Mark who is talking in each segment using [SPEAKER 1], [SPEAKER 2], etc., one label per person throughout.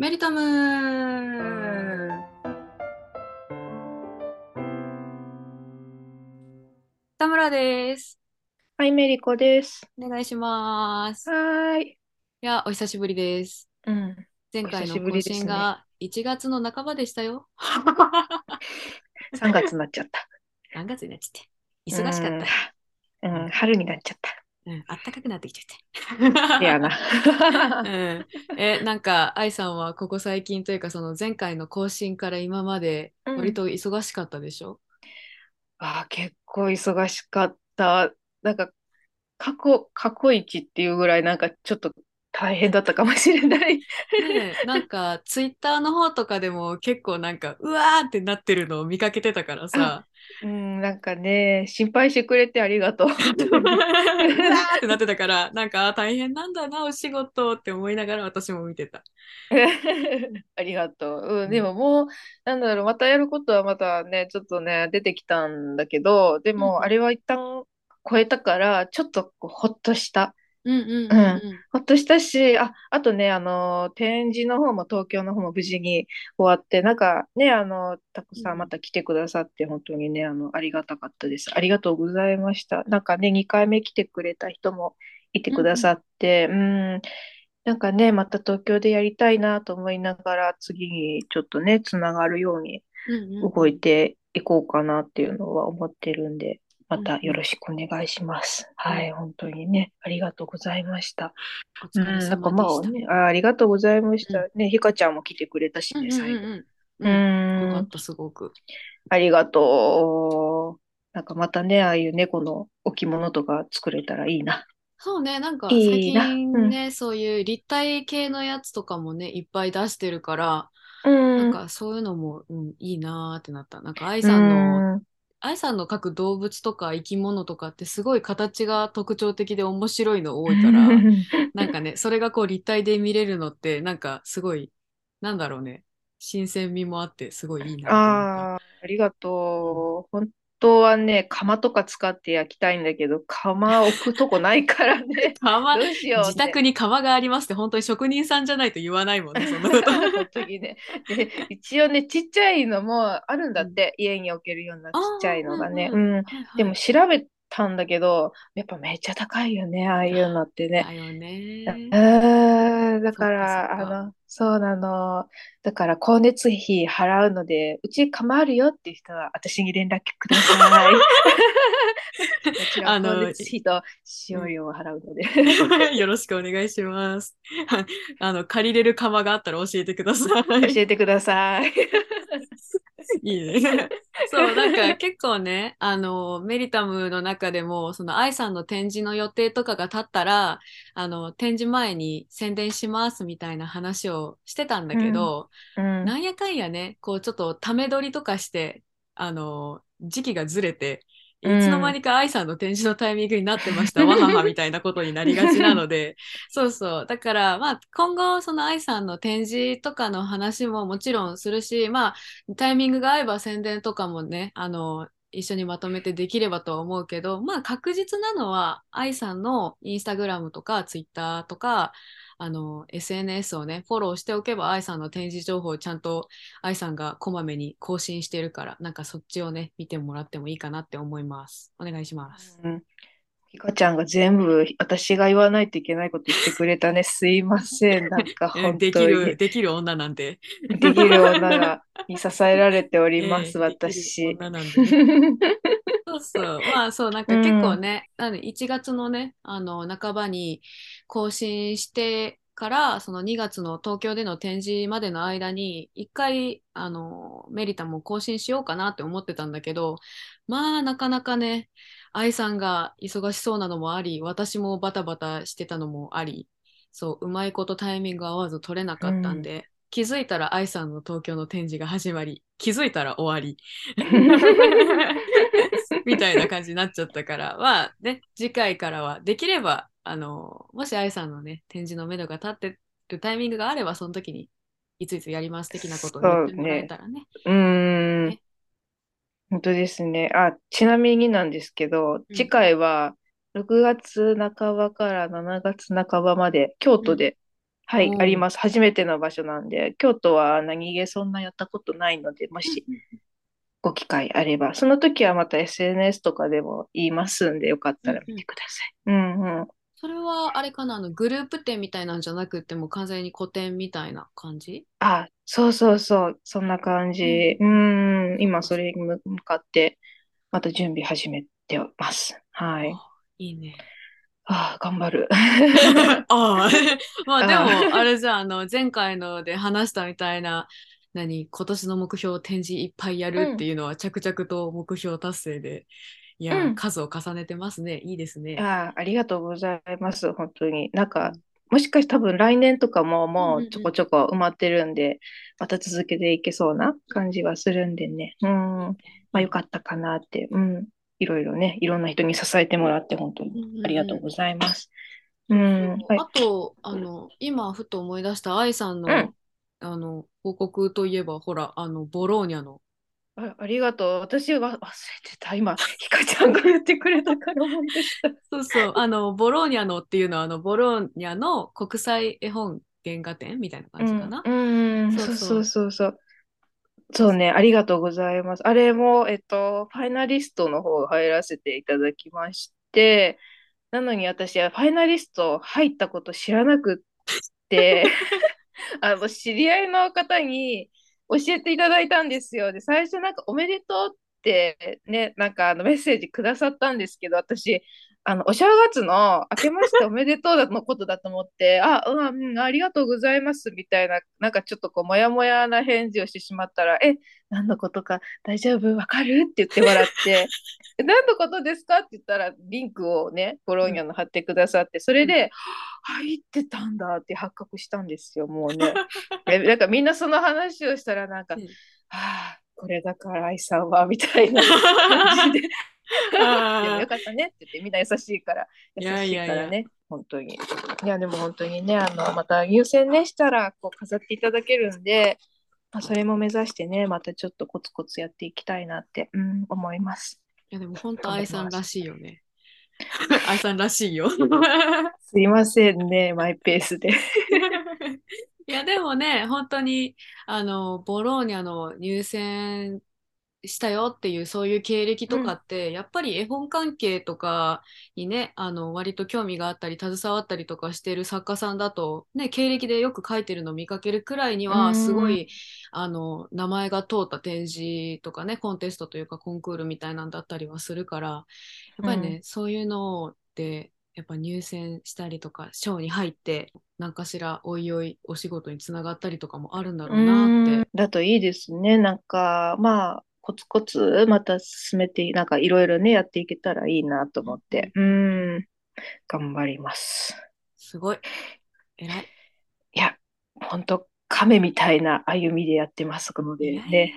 [SPEAKER 1] メリタム田村です。
[SPEAKER 2] はい、メリコです。
[SPEAKER 1] お願いします。い
[SPEAKER 2] はーい。
[SPEAKER 1] や、お久しぶりです。
[SPEAKER 2] うん。
[SPEAKER 1] 前回の更新が1月の半ばでしたよ。
[SPEAKER 2] 3月になっちゃった。
[SPEAKER 1] 何月になっちゃって。忙しかった。
[SPEAKER 2] うん。うん、春になっちゃっ
[SPEAKER 1] うん、あったかくなってきち
[SPEAKER 2] た。
[SPEAKER 1] ゃって。
[SPEAKER 2] やな。
[SPEAKER 1] うん、え、なんか、愛さんはここ最近というか、その前回の更新から今まで
[SPEAKER 2] うん
[SPEAKER 1] 割と忙しかったでしょ、
[SPEAKER 2] あー結構忙しかった。なんか、過去、過去一っていうぐらい、なんかちょっと大変だったかもしれない。
[SPEAKER 1] ねえなんかツイッターの方とかでも結構なんかうわーってなってるのを見かけてたからさ
[SPEAKER 2] うん、なんかね、心配してくれてありがとう。
[SPEAKER 1] うわーってなってたからなんかあ大変なんだなお仕事って思いながら私も見てた。
[SPEAKER 2] ありがとう。うん、でももう、なんだろう、またやることはまたね、ちょっとね、出てきたんだけど、で
[SPEAKER 1] うん
[SPEAKER 2] も、あれは一旦超えたから、ちょっとこうほっとした。
[SPEAKER 1] うん。うんうんうん
[SPEAKER 2] ほっとしたし、あ、あとね、あの、展示の方も東京の方も無事に終わって、なんかね、あの、たくさ
[SPEAKER 1] うん。
[SPEAKER 2] んまた来てくださって、本当にね、あの、ありがたかったです。ありがとうございました。なんかね、2回目来てくれた人もいてくださって、うん、なんかね、また東京でやりたいなと思いながら、次にちょっとね、つながるように
[SPEAKER 1] うんうんうん。
[SPEAKER 2] 動いていこうかなっていうのは思ってるんで、またよろしくお願いします。はい、本当にね、ありがとうございました。
[SPEAKER 1] お疲れ様でした。
[SPEAKER 2] まあね、あ、ありがとうございました。ね、ひかちゃんも来てくれたしね、
[SPEAKER 1] うんうん
[SPEAKER 2] 最後。
[SPEAKER 1] うんう
[SPEAKER 2] うんん
[SPEAKER 1] よかったすごく。
[SPEAKER 2] ありがとう。なんかまたね、ああいう猫の置物とか作れたらいいな。
[SPEAKER 1] そうねなんか
[SPEAKER 2] い
[SPEAKER 1] 最
[SPEAKER 2] いな
[SPEAKER 1] 近ねそういう立体系のやつとかもねいっぱい出してるから
[SPEAKER 2] う
[SPEAKER 1] なん
[SPEAKER 2] ん。
[SPEAKER 1] かそういうのも、うん、いいなーってなった。なんか愛さんの
[SPEAKER 2] うん
[SPEAKER 1] 愛さんの描く動物とか生き物とかってすごい形が特徴的で面白いの多いから、なんかね、それがこう立体で見れるのって、なんかすごい、なんだろうね、新鮮味もあってすごいいいな
[SPEAKER 2] あ、ありがとう。本当はね、釜とか使って焼きたいんだけど、釜置くとこないからね。
[SPEAKER 1] 窯
[SPEAKER 2] どうしよう。
[SPEAKER 1] 自宅に窯がありますって本当に職人さんじゃないと言わないもんね、そんなこと。
[SPEAKER 2] 本当にね。で、一応ね、ちっちゃいのもあるんだって、家に置けるようなちっちゃいのがね。
[SPEAKER 1] うん
[SPEAKER 2] でも調べたんだけど、やっぱめっちゃ高いよね、ああいうのってね。
[SPEAKER 1] だよね。
[SPEAKER 2] うん、だか
[SPEAKER 1] そっかそか
[SPEAKER 2] あの、そうなの。だから、光熱費払うので、うち構あるよっていう人は、私に連絡ください。もちろん、
[SPEAKER 1] あの
[SPEAKER 2] 光熱費と使用料を払うので。
[SPEAKER 1] よろしくお願いします。あの、借りれる窯があったら教えてください。
[SPEAKER 2] 教えてください。
[SPEAKER 1] いいね。そう、なんか結構ね、あの、メリタムの中でも、その愛さんの展示の予定とかが立ったら、あの、展示前に宣伝しますみたいな話をしてたんだけど、
[SPEAKER 2] うん。
[SPEAKER 1] なんやかんやね、こうちょっとため撮りとかして、あの、時期がずれて、い
[SPEAKER 2] うん。
[SPEAKER 1] つの間にか愛さんの展示のタイミングになってました、わははみたいなことになりがちなので、そうそう。だから、まあ、今後、その愛さんの展示とかの話ももちろんするし、まあ、タイミングが合えば宣伝とかもね、あの、一緒にまとめてできればとは思うけど、まあ、確実なのは、愛さんのインスタグラムとか、ツイッターとか、あの、SNS をね、フォローしておけば、愛さんの展示情報をちゃんと愛さんがこまめに更新してるから、なんかそっちをね、見てもらってもいいかなって思います。お願いします。
[SPEAKER 2] うん。ひかちゃんが全部私が言わないといけないこと言ってくれたね。すいません。なんか
[SPEAKER 1] え
[SPEAKER 2] 本
[SPEAKER 1] できる、
[SPEAKER 2] 当に
[SPEAKER 1] できる女なんで。
[SPEAKER 2] できる女がに支えられております、
[SPEAKER 1] ええできる
[SPEAKER 2] 私。
[SPEAKER 1] 女なんでねそうそう。まあそう、なんか結構ね、なので1月のね、あの、半ばに更新してから、その2月の東京での展示までの間に、一回、あの、メリタも更新しようかなって思ってたんだけど、まあなかなかね、愛さんが忙しそうなのもあり、私もバタバタしてたのもあり、そう、うまいことタイミング合わず取れなかったんで、気づいたら愛さんの東京の展示が始まり、気づいたら終わり。みたいな感じになっちゃったから、まあね、次回からはできれば、あの、もし愛さんのね、展示の目処が立ってるタイミングがあれば、その時にいついつやります的なことを言ってもらえたらね。
[SPEAKER 2] うーん
[SPEAKER 1] ね。
[SPEAKER 2] 本当ですね。あ、ちなみになんですけど、
[SPEAKER 1] うん
[SPEAKER 2] 次回は6月半ばから7月半ばまで京都ではい、
[SPEAKER 1] おー
[SPEAKER 2] あります。初めての場所なんで、京都は何気そんなやったことないので、もしご機会あれば、その時はまた SNS とかでも言いますんで、よかったら見てください。うんうん。
[SPEAKER 1] それはあれかなあのグループ展みたいなんじゃなくても完全に個展みたいな感じ？
[SPEAKER 2] あ、そうそうそう、そんな感じ。うん、今それに向かって、また準備始めてます。はい。
[SPEAKER 1] あいいね。
[SPEAKER 2] ああ、頑張る。
[SPEAKER 1] ああ まあで
[SPEAKER 2] あ
[SPEAKER 1] もあれじゃああの前回ので話したみたいな何今年の目標展示いっぱいやるっていうのは着々と目標達成でいや、
[SPEAKER 2] うん
[SPEAKER 1] 数を重ねてますねいいですね。
[SPEAKER 2] ああ、ありがとうございます。本当に。なんか
[SPEAKER 1] うん、
[SPEAKER 2] もしかして多分来年とかも
[SPEAKER 1] うん
[SPEAKER 2] も
[SPEAKER 1] うんう
[SPEAKER 2] うんちょこちょこ埋まってるんで、また続けていけそうな感じはするんでね。うん。まあよかったかなって。うん。いろいろね、いろんな人に支えてもらって本当にありがとうございます。うん。はい。
[SPEAKER 1] あとあの今ふと思い出した愛さんの,、
[SPEAKER 2] うん
[SPEAKER 1] あの報告といえばほらあのボローニャの
[SPEAKER 2] あ、ありがとう。私は忘れてた。今、ひかちゃんが言ってくれたから思い出した。
[SPEAKER 1] そうそうあのボローニャのっていうのはあのボローニャの国際絵本原画展みたいな感じかな。
[SPEAKER 2] うん、うん、
[SPEAKER 1] そうそう
[SPEAKER 2] そうそうそうそう。そうね、ありがとうございます。あれも、えっと、ファイナリストの方入らせていただきまして、なのに私はファイナリスト入ったこと知らなくって、あの、知り合いの方に教えていただいたんですよ。で、最初なんかおめでとうってね、なんかあのメッセージくださったんですけど、私、あの、お正月の明けましておめでとうのことだと思って、あ、うん、うん、ありがとうございますみたいな、なんかちょっとこう、もやもやな返事をしてしまったら、え、何のことか大丈夫？わかる？って言ってもらって、え何のことですか？って言ったら、リンクをね、ボローニャの貼ってくださって、それで、入ってたんだって発覚したんですよ、もうね。えなんかみんなその話をしたら、なんか、
[SPEAKER 1] うん
[SPEAKER 2] はあ、これだから愛さんは、みたいな感じで。でよかったねって言って、みんな優しいから、優
[SPEAKER 1] いや
[SPEAKER 2] しい
[SPEAKER 1] いやいや
[SPEAKER 2] からね、本当に。いや、でも本当にね、あの、また優先ねしたら、こう、飾っていただけるんで、まあ、それも目指してね、またちょっとコツコツやっていきたいなって、うん、思います。
[SPEAKER 1] いやでも本当愛さんらしいよね。愛さんらしいよ。
[SPEAKER 2] すいませんね、マイペースで。
[SPEAKER 1] いやでもね本当にあのボローニャの入選したよっていうそういう経歴とかって、やっぱり絵本関係とかにねあの割と興味があったり携わったりとかしてる作家さんだと、ね、経歴でよく書いてるの見かけるくらいに
[SPEAKER 2] うん
[SPEAKER 1] はすごいあの名前が通った展示とかねコンテストというかコンクールみたいなんだったりはするからやっぱりね、
[SPEAKER 2] う
[SPEAKER 1] そういうのでやっぱ入選したりとか賞に入って何かしらおいおいお仕事につながったりとかもあるんだろうな
[SPEAKER 2] うん
[SPEAKER 1] って。
[SPEAKER 2] だといいですね。なんか、まあ、コツコツまた進めて、なんかいろいろね、やっていけたらいいなと思って。うん、頑張ります。
[SPEAKER 1] すごい。偉い。
[SPEAKER 2] いや、本当亀みたいな歩みでやってますのでね。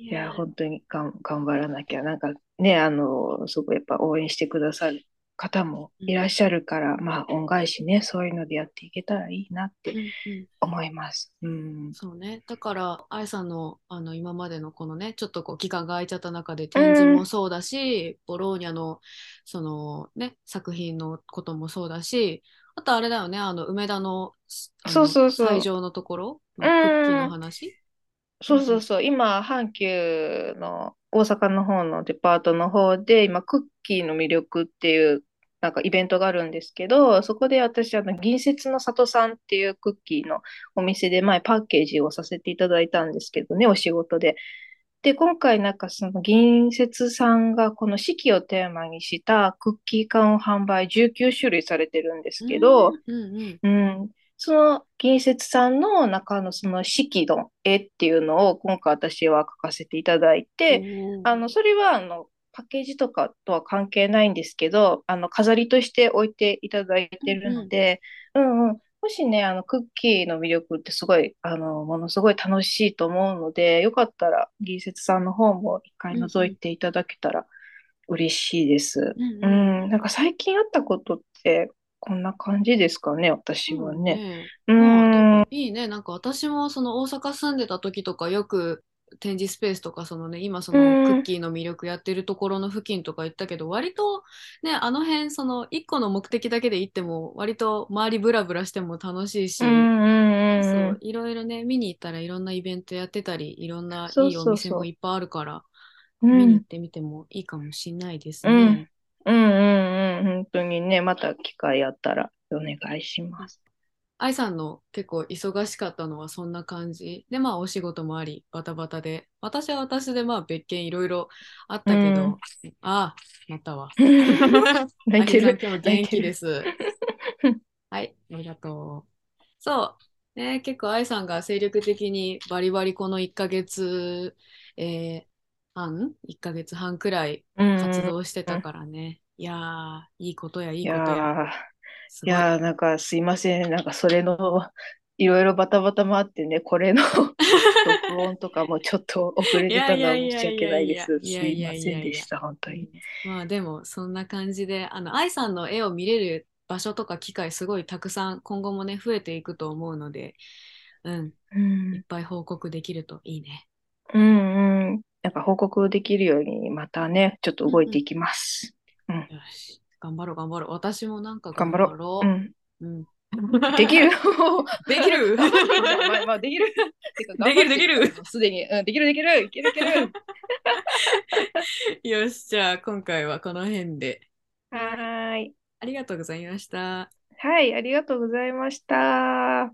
[SPEAKER 2] い
[SPEAKER 1] や、
[SPEAKER 2] 本当にがん頑張らなきゃ。なんかね、あの、すごいやっぱ応援してくださる方もいらっしゃるから、まあ、恩返しね、そういうのでやっていけたらいいなって
[SPEAKER 1] うんうん
[SPEAKER 2] 思います。うん。
[SPEAKER 1] そうね。だから、愛さんのあの今までのこのね、ちょっとこう期間が空いちゃった中で展示もそうだし、ボローニャのそのね、作品のこともそうだし、あとあれだよね、あの梅田のあの
[SPEAKER 2] そうそうそう
[SPEAKER 1] 会場のところのクッキーの話？
[SPEAKER 2] そうそうそう、今、阪急の大阪の方のデパートの方で、今、クッキーの魅力っていう、なんかイベントがあるんですけど、そこで私、あの、銀節の里さんっていうクッキーのお店で前パッケージをさせていただいたんですけどね、お仕事で。で、今回なんかその銀節さんがこの四季をテーマにしたクッキー缶を販売19種類されてるんですけど、
[SPEAKER 1] うんうん
[SPEAKER 2] うん、その銀節さんの中のその四季の絵っていうのを今回私は描かせていただいて、
[SPEAKER 1] うん、
[SPEAKER 2] あの、それはあの、パッケージとかとは関係ないんですけど、あの、飾りとして置いていただいてるので、うんうん。もしね、あの、クッキーの魅力ってすごい、あの、ものすごい楽しいと思うので、よかったら、銀節さんの方も一回覗いていただけたら嬉しいです。
[SPEAKER 1] うん
[SPEAKER 2] う
[SPEAKER 1] うん
[SPEAKER 2] ん、なんか最近あったことって、こんな感じですかね、私はね。
[SPEAKER 1] ね
[SPEAKER 2] う
[SPEAKER 1] まあで
[SPEAKER 2] ん、
[SPEAKER 1] もいいね。なんか私もその大阪住んでた時とかよく展示スペースとかそのね今そ
[SPEAKER 2] うん
[SPEAKER 1] のクッキーの魅力やってるところの付近とか行ったけど割とねあの辺その1個の目的だけで行っても割と周りブラブラしても楽しいし、そう
[SPEAKER 2] うん。
[SPEAKER 1] いろいろね見に行ったらいろんなイベントやってたりいろんないいお店もいっぱいあるから
[SPEAKER 2] うん
[SPEAKER 1] 見に行ってみてもいいかもしんないです
[SPEAKER 2] うん
[SPEAKER 1] ね。
[SPEAKER 2] うんうんうん。本当にね、また機会あったらお願いします。
[SPEAKER 1] 愛さんの結構忙しかったのはそんな感じ？でまあお仕事もありバタバタで。私は私でまあ別件いろいろあったけど、
[SPEAKER 2] うん。
[SPEAKER 1] ああなったわ。
[SPEAKER 2] 泣いてる。
[SPEAKER 1] 愛さん今日も元気です。はいありがとう。そう。ね結構愛さんが精力的にバリバリこの1ヶ月、えー半？1ヶ月半くらい活動してたからね、いやーいいことやい
[SPEAKER 2] い
[SPEAKER 1] いことやい
[SPEAKER 2] いやーなんかすいません。なんかそれの、いろいろバタバタもあってね、これの 録音とかもちょっと遅れてたのは申し訳ないです。す
[SPEAKER 1] い
[SPEAKER 2] ませんでした、本当に。
[SPEAKER 1] まあでもそんな感じであの愛さんの絵を見れる場所とか機会すごいたくさん今後もね増えていくと思うので、うん、
[SPEAKER 2] うん
[SPEAKER 1] いっぱい報告できるといいね。
[SPEAKER 2] うんうん。なんか報告できるように、またね、ちょっと動いていきます。
[SPEAKER 1] よし頑張ろう頑張ろう私もなんか
[SPEAKER 2] 頑
[SPEAKER 1] 頑張ろ
[SPEAKER 2] う。
[SPEAKER 1] う。
[SPEAKER 2] うん。
[SPEAKER 1] うん、
[SPEAKER 2] できる？
[SPEAKER 1] できる？
[SPEAKER 2] まあまあ、できる。
[SPEAKER 1] できるできる。
[SPEAKER 2] すでに、うん、できるできる。いけるいける。
[SPEAKER 1] よしじゃあ今回はこの辺で
[SPEAKER 2] はーい。
[SPEAKER 1] ありがとうございました。
[SPEAKER 2] はい、ありがとうございました。